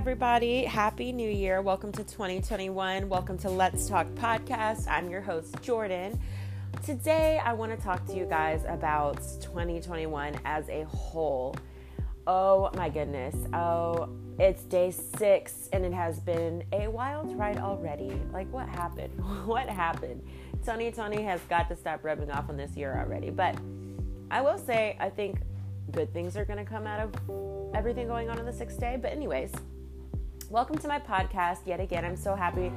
everybody. Happy New Year. Welcome to 2021. Welcome to Let's Talk Podcast. I'm your host, Jordan. Today, I want to talk to you guys about 2021 as a whole. Oh my goodness. Oh, it's day six and it has been a wild ride already. Like, what happened? what happened? 2020 has got to stop rubbing off on this year already. But I will say, I think good things are going to come out of everything going on on the sixth day. But, anyways, welcome to my podcast yet again. I'm so happy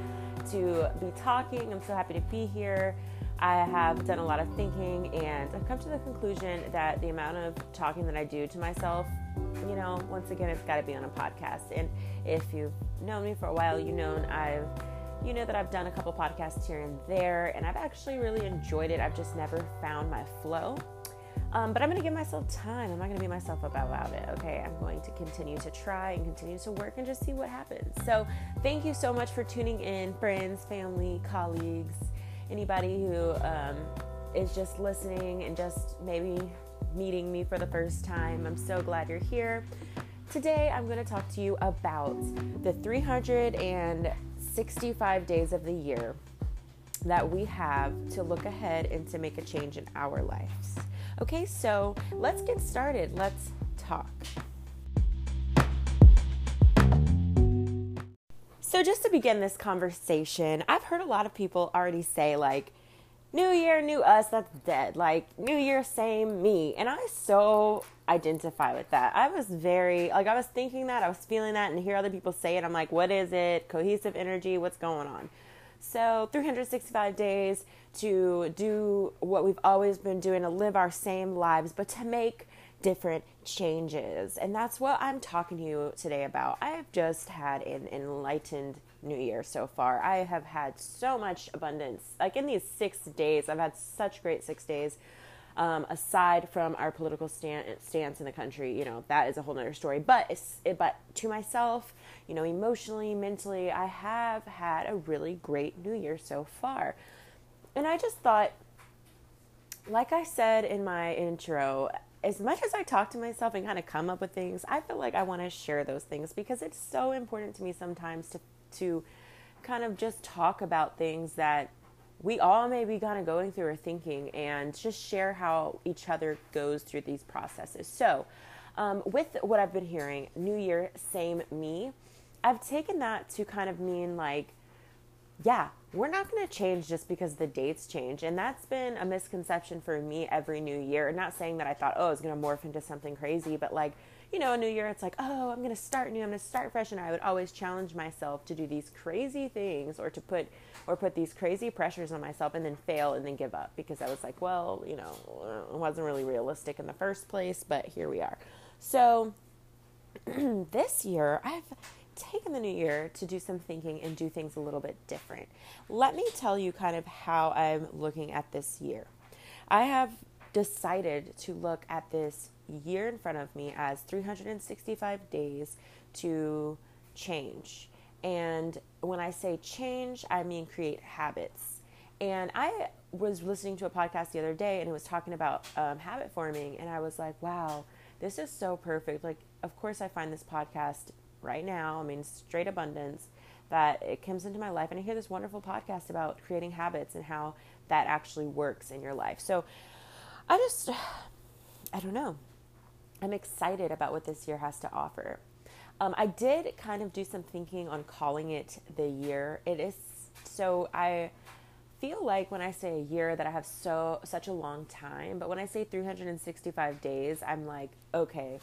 to be talking. I'm so happy to be here. I have done a lot of thinking and I've come to the conclusion that the amount of talking that I do to myself, you know, once again, it's got to be on a podcast. And if you've known me for a while, you know I've you know that I've done a couple podcasts here and there, and I've actually really enjoyed it. I've just never found my flow. Um, but I'm going to give myself time. I'm not going to be myself about it. Okay. I'm going to continue to try and continue to work and just see what happens. So, thank you so much for tuning in, friends, family, colleagues, anybody who um, is just listening and just maybe meeting me for the first time. I'm so glad you're here. Today, I'm going to talk to you about the 365 days of the year that we have to look ahead and to make a change in our lives. Okay, so let's get started. Let's talk. So, just to begin this conversation, I've heard a lot of people already say, like, New Year, new us, that's dead. Like, New Year, same me. And I so identify with that. I was very, like, I was thinking that, I was feeling that, and hear other people say it. I'm like, what is it? Cohesive energy, what's going on? So, 365 days to do what we've always been doing, to live our same lives, but to make different changes. And that's what I'm talking to you today about. I have just had an enlightened new year so far. I have had so much abundance. Like in these six days, I've had such great six days. Um, aside from our political stand, stance in the country, you know, that is a whole other story. But it, but to myself, you know, emotionally, mentally, I have had a really great new year so far. And I just thought, like I said in my intro, as much as I talk to myself and kind of come up with things, I feel like I want to share those things because it's so important to me sometimes to to kind of just talk about things that we all may be kind of going through or thinking and just share how each other goes through these processes. So, um, with what I've been hearing, New Year, same me, I've taken that to kind of mean like, yeah, we're not going to change just because the dates change. And that's been a misconception for me every new year. Not saying that I thought, oh, it's going to morph into something crazy, but like, you know, a new year, it's like, oh, I'm going to start new, I'm going to start fresh. And I would always challenge myself to do these crazy things or to put, or put these crazy pressures on myself and then fail and then give up because I was like, well, you know, it wasn't really realistic in the first place, but here we are. So this year, I've taken the new year to do some thinking and do things a little bit different. Let me tell you kind of how I'm looking at this year. I have decided to look at this year in front of me as 365 days to change. And when I say change, I mean create habits. And I was listening to a podcast the other day and it was talking about um, habit forming. And I was like, wow, this is so perfect. Like, of course, I find this podcast right now. I mean, straight abundance that it comes into my life. And I hear this wonderful podcast about creating habits and how that actually works in your life. So I just, I don't know. I'm excited about what this year has to offer. Um, I did kind of do some thinking on calling it the year. It is so I feel like when I say a year that I have so such a long time, but when I say 365 days, I'm like, okay,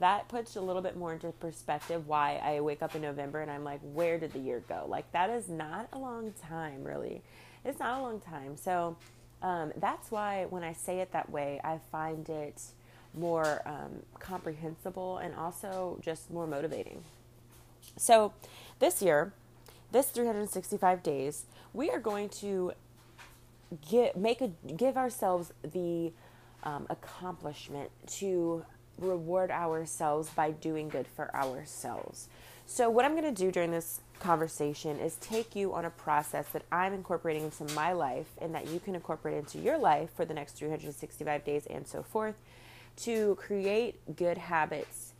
that puts a little bit more into perspective why I wake up in November and I'm like, where did the year go? Like, that is not a long time, really. It's not a long time. So, um, that's why when I say it that way, I find it more um, comprehensible and also just more motivating. So, this year, this 365 days, we are going to get make a give ourselves the um, accomplishment to reward ourselves by doing good for ourselves. So, what I'm going to do during this conversation is take you on a process that I'm incorporating into my life and that you can incorporate into your life for the next 365 days and so forth to create good habits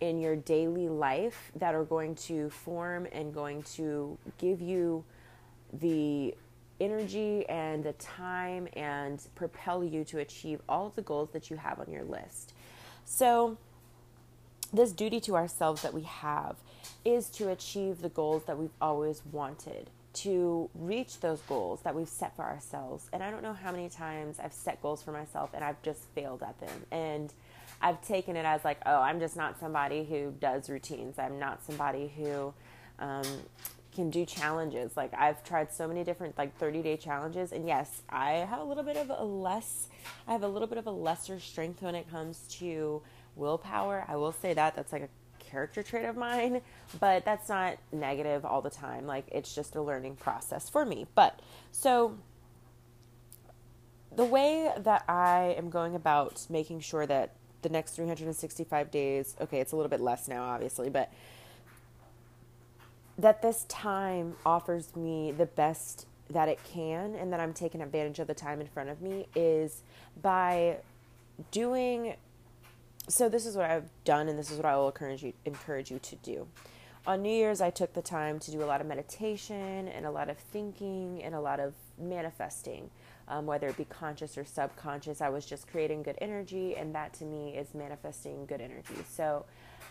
in your daily life that are going to form and going to give you the energy and the time and propel you to achieve all of the goals that you have on your list. So, this duty to ourselves that we have is to achieve the goals that we've always wanted, to reach those goals that we've set for ourselves. And I don't know how many times I've set goals for myself and I've just failed at them. And I've taken it as like, oh, I'm just not somebody who does routines. I'm not somebody who um, can do challenges. Like I've tried so many different like 30 day challenges, and yes, I have a little bit of a less, I have a little bit of a lesser strength when it comes to willpower. I will say that that's like a character trait of mine, but that's not negative all the time. Like it's just a learning process for me. But so the way that I am going about making sure that the next 365 days, okay, it's a little bit less now, obviously, but that this time offers me the best that it can and that I'm taking advantage of the time in front of me is by doing so this is what I've done and this is what I will encourage you encourage you to do. On New Year's I took the time to do a lot of meditation and a lot of thinking and a lot of manifesting um, whether it be conscious or subconscious. I was just creating good energy, and that to me is manifesting good energy. So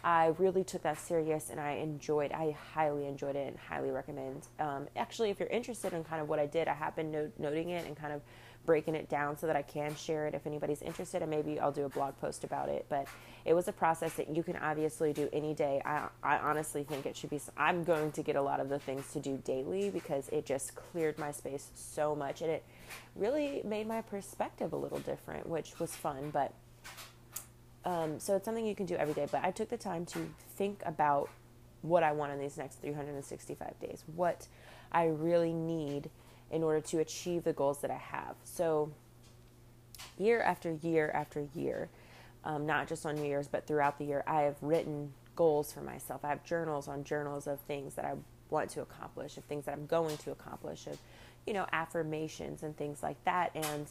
I really took that serious and I enjoyed I highly enjoyed it and highly recommend. Um, actually, if you're interested in kind of what I did, I have been no- noting it and kind of breaking it down so that I can share it if anybody's interested, and maybe I'll do a blog post about it. But it was a process that you can obviously do any day. I, I honestly think it should be, I'm going to get a lot of the things to do daily because it just cleared my space so much and it really made my perspective a little different, which was fun. But um, so it's something you can do every day. But I took the time to think about what I want in these next 365 days, what I really need in order to achieve the goals that I have. So, year after year after year, um, not just on New Year's, but throughout the year, I have written goals for myself. I have journals on journals of things that I want to accomplish, of things that I'm going to accomplish, of, you know, affirmations and things like that. And,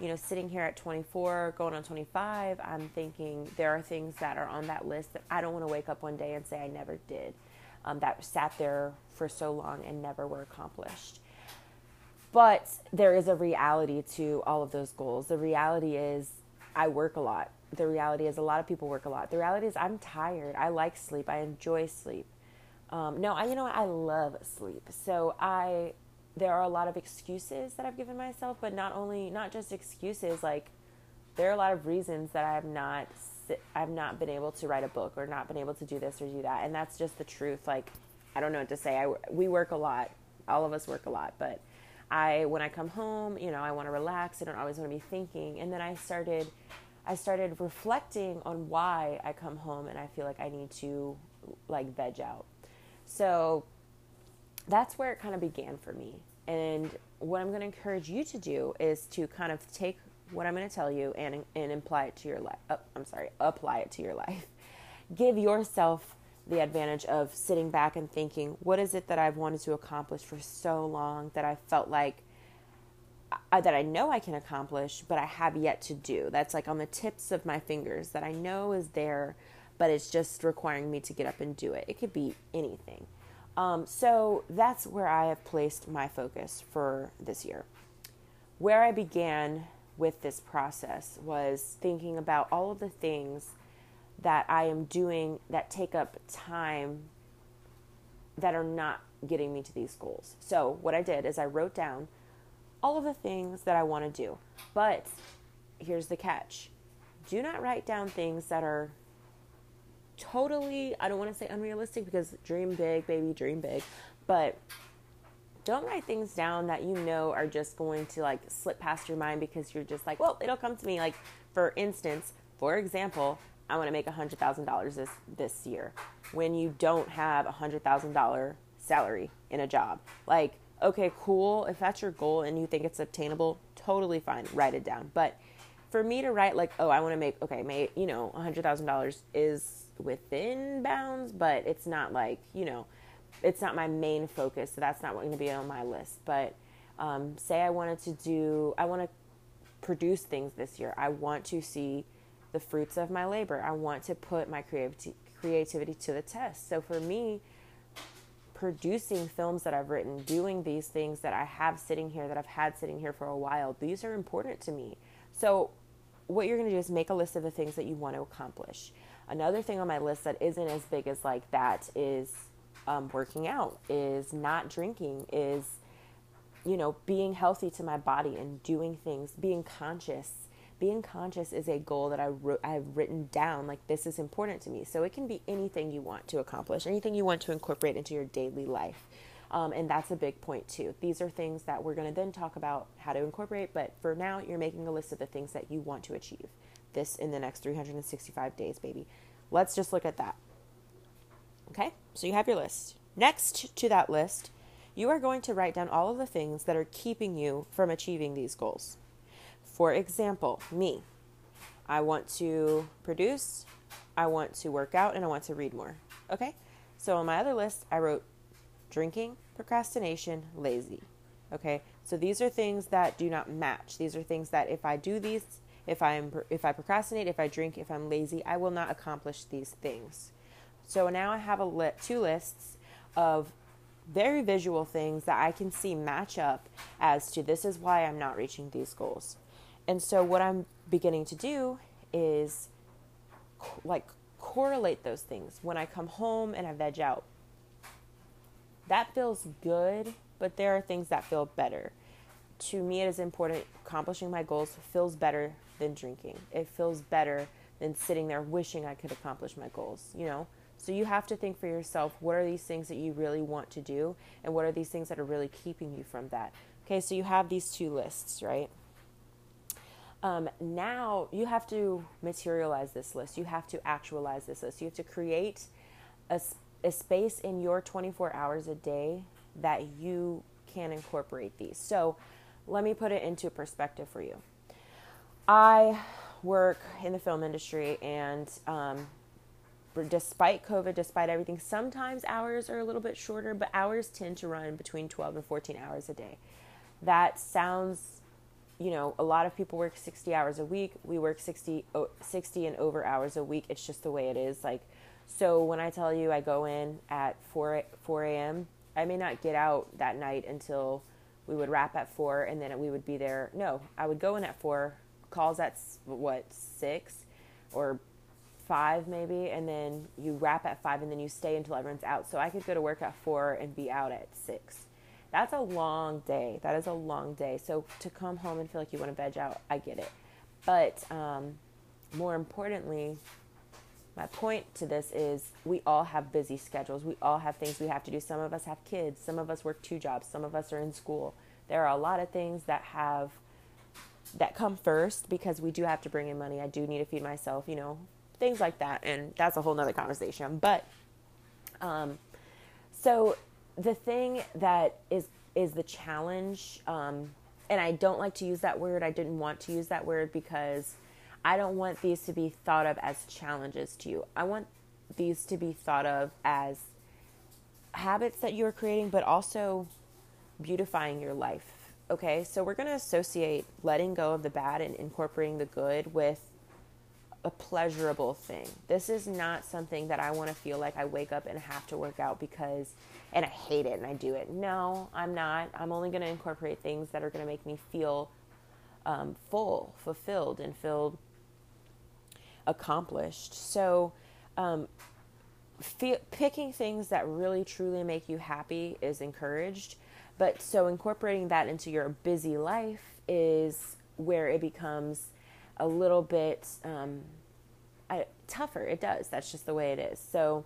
you know, sitting here at 24, going on 25, I'm thinking there are things that are on that list that I don't want to wake up one day and say I never did, um, that sat there for so long and never were accomplished. But there is a reality to all of those goals. The reality is I work a lot. The reality is a lot of people work a lot. The reality is I'm tired. I like sleep. I enjoy sleep. Um, no, I you know? I love sleep. So I there are a lot of excuses that I've given myself, but not only not just excuses. Like there are a lot of reasons that I have not I've not been able to write a book or not been able to do this or do that, and that's just the truth. Like I don't know what to say. I we work a lot. All of us work a lot, but I when I come home, you know, I want to relax. I don't always want to be thinking. And then I started I started reflecting on why I come home and I feel like I need to like veg out. So that's where it kind of began for me. And what I'm going to encourage you to do is to kind of take what I'm going to tell you and and apply it to your life. Uh, I'm sorry, apply it to your life. Give yourself the advantage of sitting back and thinking, what is it that I've wanted to accomplish for so long that I felt like that I know I can accomplish, but I have yet to do. That's like on the tips of my fingers that I know is there, but it's just requiring me to get up and do it. It could be anything. Um, so that's where I have placed my focus for this year. Where I began with this process was thinking about all of the things that I am doing that take up time that are not getting me to these goals. So, what I did is I wrote down all of the things that I want to do. But here's the catch do not write down things that are totally, I don't want to say unrealistic because dream big, baby, dream big, but don't write things down that you know are just going to like slip past your mind because you're just like, well, it'll come to me. Like, for instance, for example, I want to make $100,000 this, this year when you don't have a $100,000 salary in a job. Like, okay, cool. If that's your goal and you think it's obtainable, totally fine. Write it down. But for me to write, like, oh, I want to make, okay, may, you know, $100,000 is within bounds, but it's not like, you know, it's not my main focus. So that's not going to be on my list. But um, say I wanted to do, I want to produce things this year. I want to see the fruits of my labor. I want to put my creativity creativity to the test. So for me, producing films that I've written, doing these things that I have sitting here, that I've had sitting here for a while, these are important to me. So, what you're going to do is make a list of the things that you want to accomplish. Another thing on my list that isn't as big as like that is um, working out, is not drinking, is, you know, being healthy to my body and doing things, being conscious being conscious is a goal that I wrote, I've written down. Like this is important to me. So it can be anything you want to accomplish, anything you want to incorporate into your daily life. Um, and that's a big point too. These are things that we're going to then talk about how to incorporate. But for now, you're making a list of the things that you want to achieve this in the next 365 days, baby. Let's just look at that. Okay, so you have your list. Next to that list, you are going to write down all of the things that are keeping you from achieving these goals. For example, me, I want to produce, I want to work out, and I want to read more. Okay? So on my other list, I wrote drinking, procrastination, lazy. Okay? So these are things that do not match. These are things that if I do these, if I'm if I procrastinate, if I drink, if I'm lazy, I will not accomplish these things. So now I have a li- two lists of very visual things that I can see match up as to this is why I'm not reaching these goals. And so what I'm beginning to do is co- like correlate those things. When I come home and I veg out, that feels good, but there are things that feel better. To me, it is important accomplishing my goals feels better than drinking. It feels better than sitting there wishing I could accomplish my goals, you know? So you have to think for yourself what are these things that you really want to do and what are these things that are really keeping you from that. Okay, so you have these two lists, right? Um, now you have to materialize this list. You have to actualize this list. You have to create a, a space in your 24 hours a day that you can incorporate these. So let me put it into perspective for you. I work in the film industry, and um, despite COVID, despite everything, sometimes hours are a little bit shorter, but hours tend to run between 12 and 14 hours a day. That sounds you know, a lot of people work 60 hours a week. We work 60, 60 and over hours a week. It's just the way it is. Like, so when I tell you I go in at 4, 4 a.m., I may not get out that night until we would wrap at 4 and then we would be there. No, I would go in at 4, calls at what, 6 or 5 maybe, and then you wrap at 5 and then you stay until everyone's out. So I could go to work at 4 and be out at 6 that's a long day. That is a long day. So to come home and feel like you want to veg out, I get it. But um, more importantly, my point to this is we all have busy schedules. We all have things we have to do. Some of us have kids. Some of us work two jobs. Some of us are in school. There are a lot of things that have that come first because we do have to bring in money. I do need to feed myself, you know, things like that. And that's a whole nother conversation. But um, so the thing that is is the challenge um, and i don't like to use that word i didn't want to use that word because i don't want these to be thought of as challenges to you. I want these to be thought of as habits that you're creating but also beautifying your life okay? So we're going to associate letting go of the bad and incorporating the good with a pleasurable thing. This is not something that I want to feel like I wake up and have to work out because, and I hate it and I do it. No, I'm not. I'm only going to incorporate things that are going to make me feel um, full, fulfilled, and feel accomplished. So, um, picking things that really truly make you happy is encouraged. But so incorporating that into your busy life is where it becomes a little bit um, I, tougher. It does. That's just the way it is. So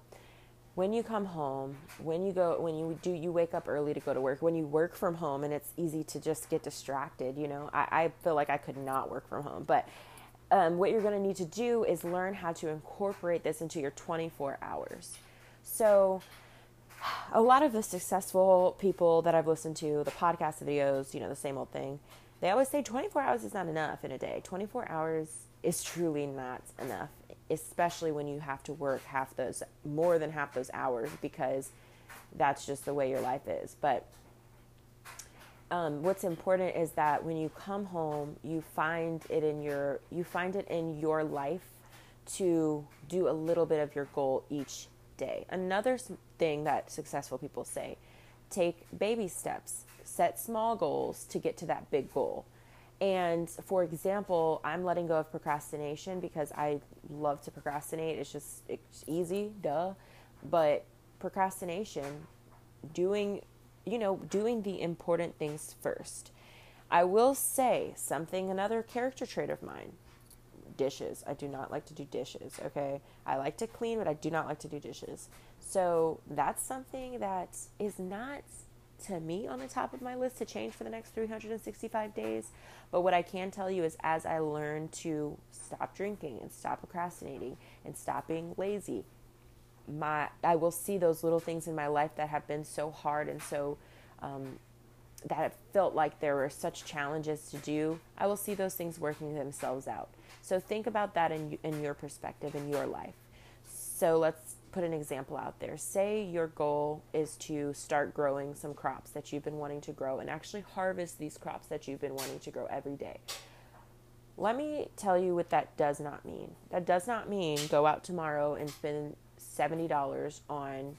when you come home, when you go, when you do, you wake up early to go to work. When you work from home, and it's easy to just get distracted. You know, I, I feel like I could not work from home, but um, what you're going to need to do is learn how to incorporate this into your 24 hours. So, a lot of the successful people that I've listened to, the podcast videos, you know, the same old thing, they always say 24 hours is not enough in a day. 24 hours is truly not enough, especially when you have to work half those, more than half those hours because that's just the way your life is. But um, what's important is that when you come home, you find it in your you find it in your life to do a little bit of your goal each day. Another thing that successful people say take baby steps, set small goals to get to that big goal. And for example, I'm letting go of procrastination because I love to procrastinate. It's just it's easy, duh. But procrastination, doing, you know, doing the important things first. I will say something, another character trait of mine dishes. I do not like to do dishes, okay? I like to clean, but I do not like to do dishes. So that's something that is not to me on the top of my list to change for the next 365 days. But what I can tell you is as I learn to stop drinking and stop procrastinating and stop being lazy, my I will see those little things in my life that have been so hard and so um, that have felt like there were such challenges to do. I will see those things working themselves out. So think about that in in your perspective in your life. So let's put an example out there. Say your goal is to start growing some crops that you've been wanting to grow and actually harvest these crops that you've been wanting to grow every day. Let me tell you what that does not mean. That does not mean go out tomorrow and spend $70 on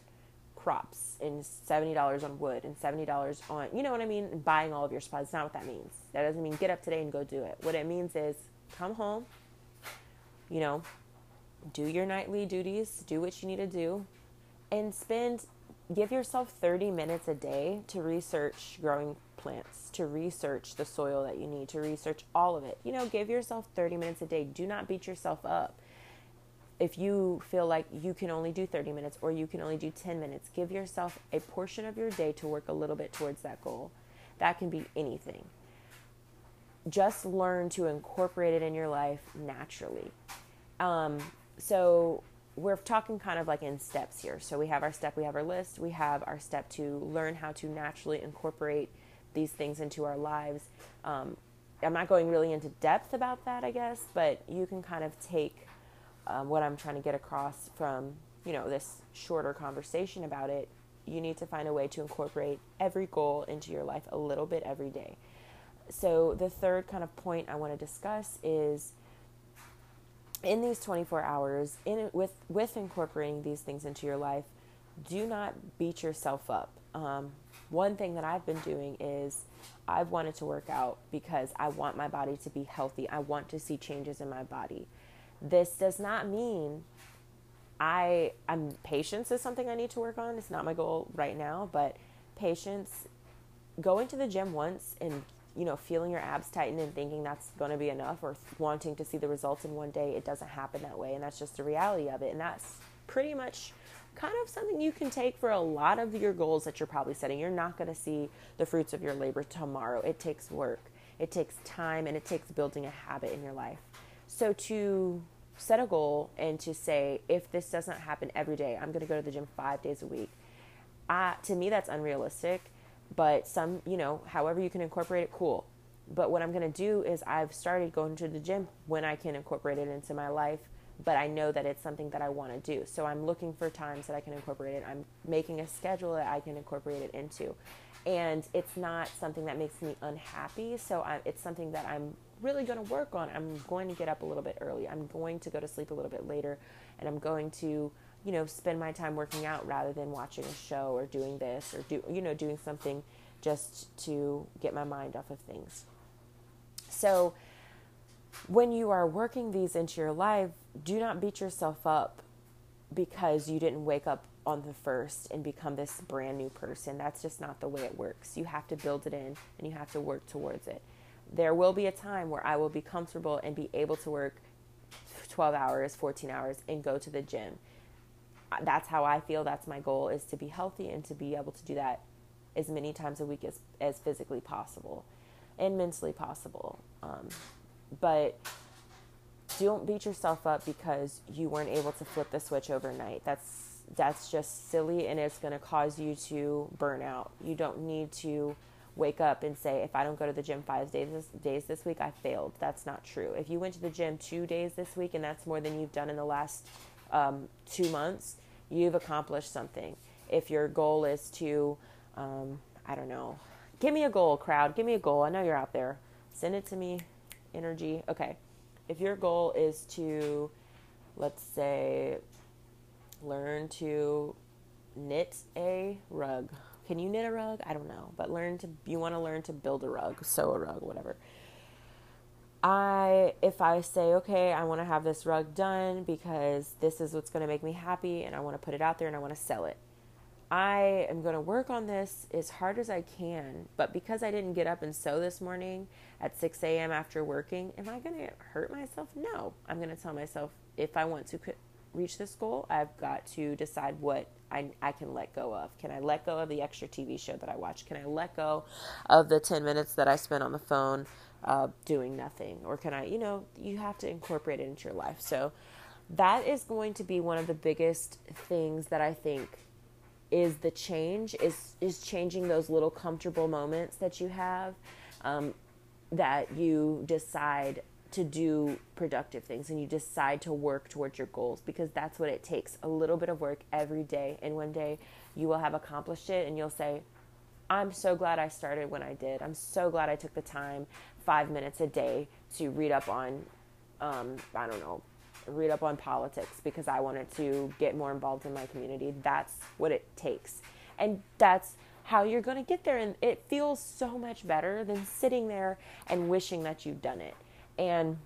crops and $70 on wood and $70 on, you know what I mean, buying all of your supplies. That's not what that means. That doesn't mean get up today and go do it. What it means is come home, you know, do your nightly duties, do what you need to do, and spend, give yourself 30 minutes a day to research growing plants, to research the soil that you need, to research all of it. You know, give yourself 30 minutes a day. Do not beat yourself up. If you feel like you can only do 30 minutes or you can only do 10 minutes, give yourself a portion of your day to work a little bit towards that goal. That can be anything just learn to incorporate it in your life naturally. Um, so we're talking kind of like in steps here. So we have our step, we have our list, we have our step to learn how to naturally incorporate these things into our lives. Um, I'm not going really into depth about that, I guess, but you can kind of take um, what I'm trying to get across from you know this shorter conversation about it. You need to find a way to incorporate every goal into your life a little bit every day so the third kind of point I want to discuss is in these 24 hours in with with incorporating these things into your life do not beat yourself up. Um, one thing that i've been doing is i've wanted to work out because i want my body to be healthy. I want to see changes in my body. This does not mean i i'm patience is something i need to work on. It's not my goal right now but patience. Going to the gym once and you know, feeling your abs tighten and thinking that's going to be enough or wanting to see the results in one day, it doesn't happen that way. And that's just the reality of it. And that's pretty much kind of something you can take for a lot of your goals that you're probably setting. You're not going to see the fruits of your labor tomorrow. It takes work, it takes time, and it takes building a habit in your life. So to set a goal and to say, if this doesn't happen every day, I'm going to go to the gym five days a week. Uh, to me, that's unrealistic but some, you know, however you can incorporate it, cool. But what I'm going to do is I've started going to the gym when I can incorporate it into my life, but I know that it's something that I want to do. So I'm looking for times that I can incorporate it. I'm making a schedule that I can incorporate it into. And it's not something that makes me unhappy. So I, it's something that I'm really going to work on. I'm going to get up a little bit early. I'm going to go to sleep a little bit later. And I'm going to you know, spend my time working out rather than watching a show or doing this or do, you know, doing something just to get my mind off of things. So, when you are working these into your life, do not beat yourself up because you didn't wake up on the first and become this brand new person. That's just not the way it works. You have to build it in and you have to work towards it. There will be a time where I will be comfortable and be able to work 12 hours, 14 hours, and go to the gym that's how I feel. That's my goal is to be healthy and to be able to do that as many times a week as, as physically possible and mentally possible. Um, but don't beat yourself up because you weren't able to flip the switch overnight. That's that's just silly and it's going to cause you to burn out. You don't need to wake up and say if I don't go to the gym 5 days this, days this week I failed. That's not true. If you went to the gym 2 days this week and that's more than you've done in the last um, 2 months, you've accomplished something. If your goal is to, um, I don't know, give me a goal, crowd, give me a goal. I know you're out there. Send it to me, energy. Okay. If your goal is to let's say, learn to knit a rug. Can you knit a rug? I don't know, but learn to you want to learn to build a rug, sew a rug, whatever. I if I say, okay, I want to have this rug done because this is what's going to make me happy and I want to put it out there and I want to sell it. I am going to work on this as hard as I can, but because I didn't get up and sew this morning at 6 a.m. after working, am I going to hurt myself? No. I'm going to tell myself if I want to reach this goal, I've got to decide what I, I can let go of. Can I let go of the extra TV show that I watch? Can I let go of the 10 minutes that I spent on the phone uh, doing nothing? Or can I, you know, you have to incorporate it into your life. So that is going to be one of the biggest things that I think is the change is is changing those little comfortable moments that you have um, that you decide to do productive things and you decide to work towards your goals because that's what it takes a little bit of work every day and one day you will have accomplished it and you'll say i'm so glad i started when i did i'm so glad i took the time five minutes a day to read up on um, i don't know read up on politics because i wanted to get more involved in my community. That's what it takes. And that's how you're going to get there. And it feels so much better than sitting there and wishing that you've done it. And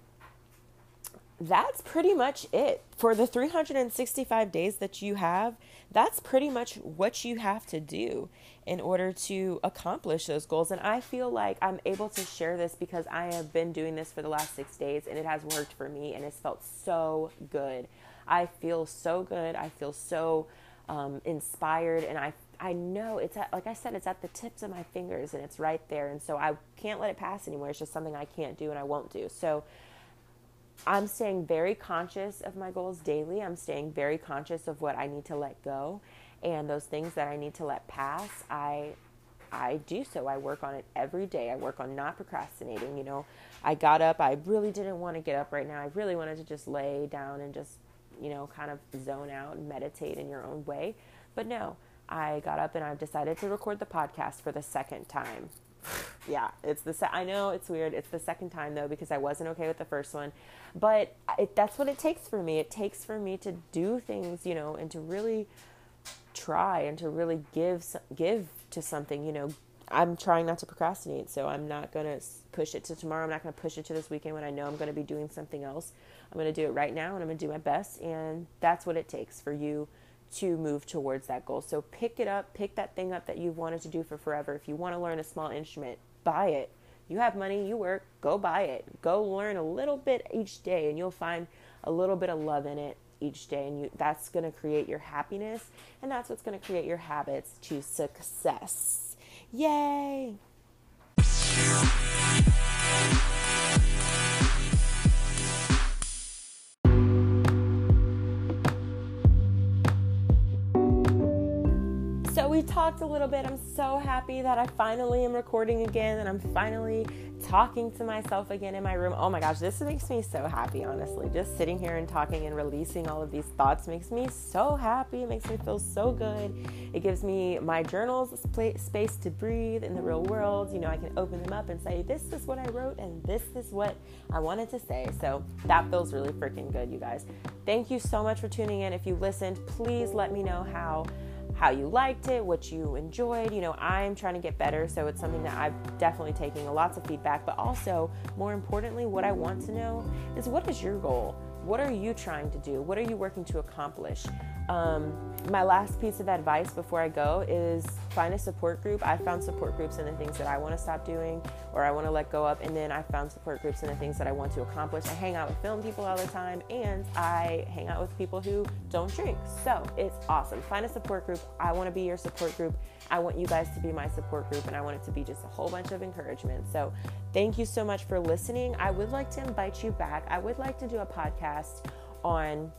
that's pretty much it. For the 365 days that you have, that's pretty much what you have to do in order to accomplish those goals. And I feel like I'm able to share this because I have been doing this for the last six days and it has worked for me and it's felt so good. I feel so good. I feel so um, inspired and I I know it's at, like I said, it's at the tips of my fingers and it's right there. And so I can't let it pass anymore. It's just something I can't do and I won't do. So I'm staying very conscious of my goals daily. I'm staying very conscious of what I need to let go and those things that I need to let pass. I I do so. I work on it every day. I work on not procrastinating. You know, I got up. I really didn't want to get up right now. I really wanted to just lay down and just, you know, kind of zone out and meditate in your own way. But no, I got up and I've decided to record the podcast for the second time. Yeah, it's the se- I know it's weird. It's the second time though because I wasn't okay with the first one, but it, that's what it takes for me. It takes for me to do things, you know, and to really try and to really give give to something, you know. I'm trying not to procrastinate, so I'm not going to push it to tomorrow. I'm not going to push it to this weekend when I know I'm going to be doing something else. I'm going to do it right now and I'm going to do my best, and that's what it takes for you to move towards that goal. So pick it up, pick that thing up that you've wanted to do for forever. If you want to learn a small instrument, buy it. You have money, you work, go buy it. Go learn a little bit each day and you'll find a little bit of love in it each day and you that's going to create your happiness and that's what's going to create your habits to success. Yay! Talked a little bit. I'm so happy that I finally am recording again and I'm finally talking to myself again in my room. Oh my gosh, this makes me so happy, honestly. Just sitting here and talking and releasing all of these thoughts makes me so happy. It makes me feel so good. It gives me my journals space to breathe in the real world. You know, I can open them up and say, This is what I wrote and this is what I wanted to say. So that feels really freaking good, you guys. Thank you so much for tuning in. If you listened, please let me know how how you liked it, what you enjoyed. You know, I'm trying to get better, so it's something that I'm definitely taking lots of feedback, but also, more importantly, what I want to know is what is your goal? What are you trying to do? What are you working to accomplish? Um, my last piece of advice before I go is find a support group. I found support groups in the things that I want to stop doing or I want to let go of, and then I found support groups in the things that I want to accomplish. I hang out with film people all the time, and I hang out with people who don't drink. So it's awesome. Find a support group. I want to be your support group. I want you guys to be my support group, and I want it to be just a whole bunch of encouragement. So thank you so much for listening. I would like to invite you back. I would like to do a podcast on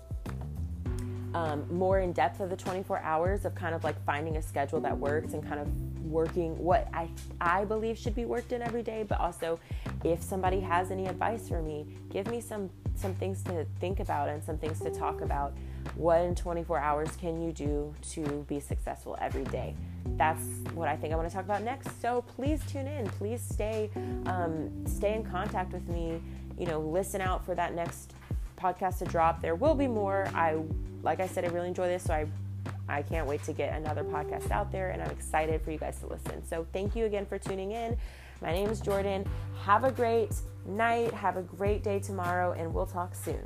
um, more in depth of the 24 hours of kind of like finding a schedule that works and kind of working what I I believe should be worked in every day, but also if somebody has any advice for me, give me some some things to think about and some things to talk about. What in 24 hours can you do to be successful every day? That's what I think I want to talk about next. So please tune in. Please stay um, stay in contact with me. You know, listen out for that next podcast to drop. There will be more. I, like I said, I really enjoy this, so I, I can't wait to get another podcast out there, and I'm excited for you guys to listen. So thank you again for tuning in. My name is Jordan. Have a great night. Have a great day tomorrow, and we'll talk soon.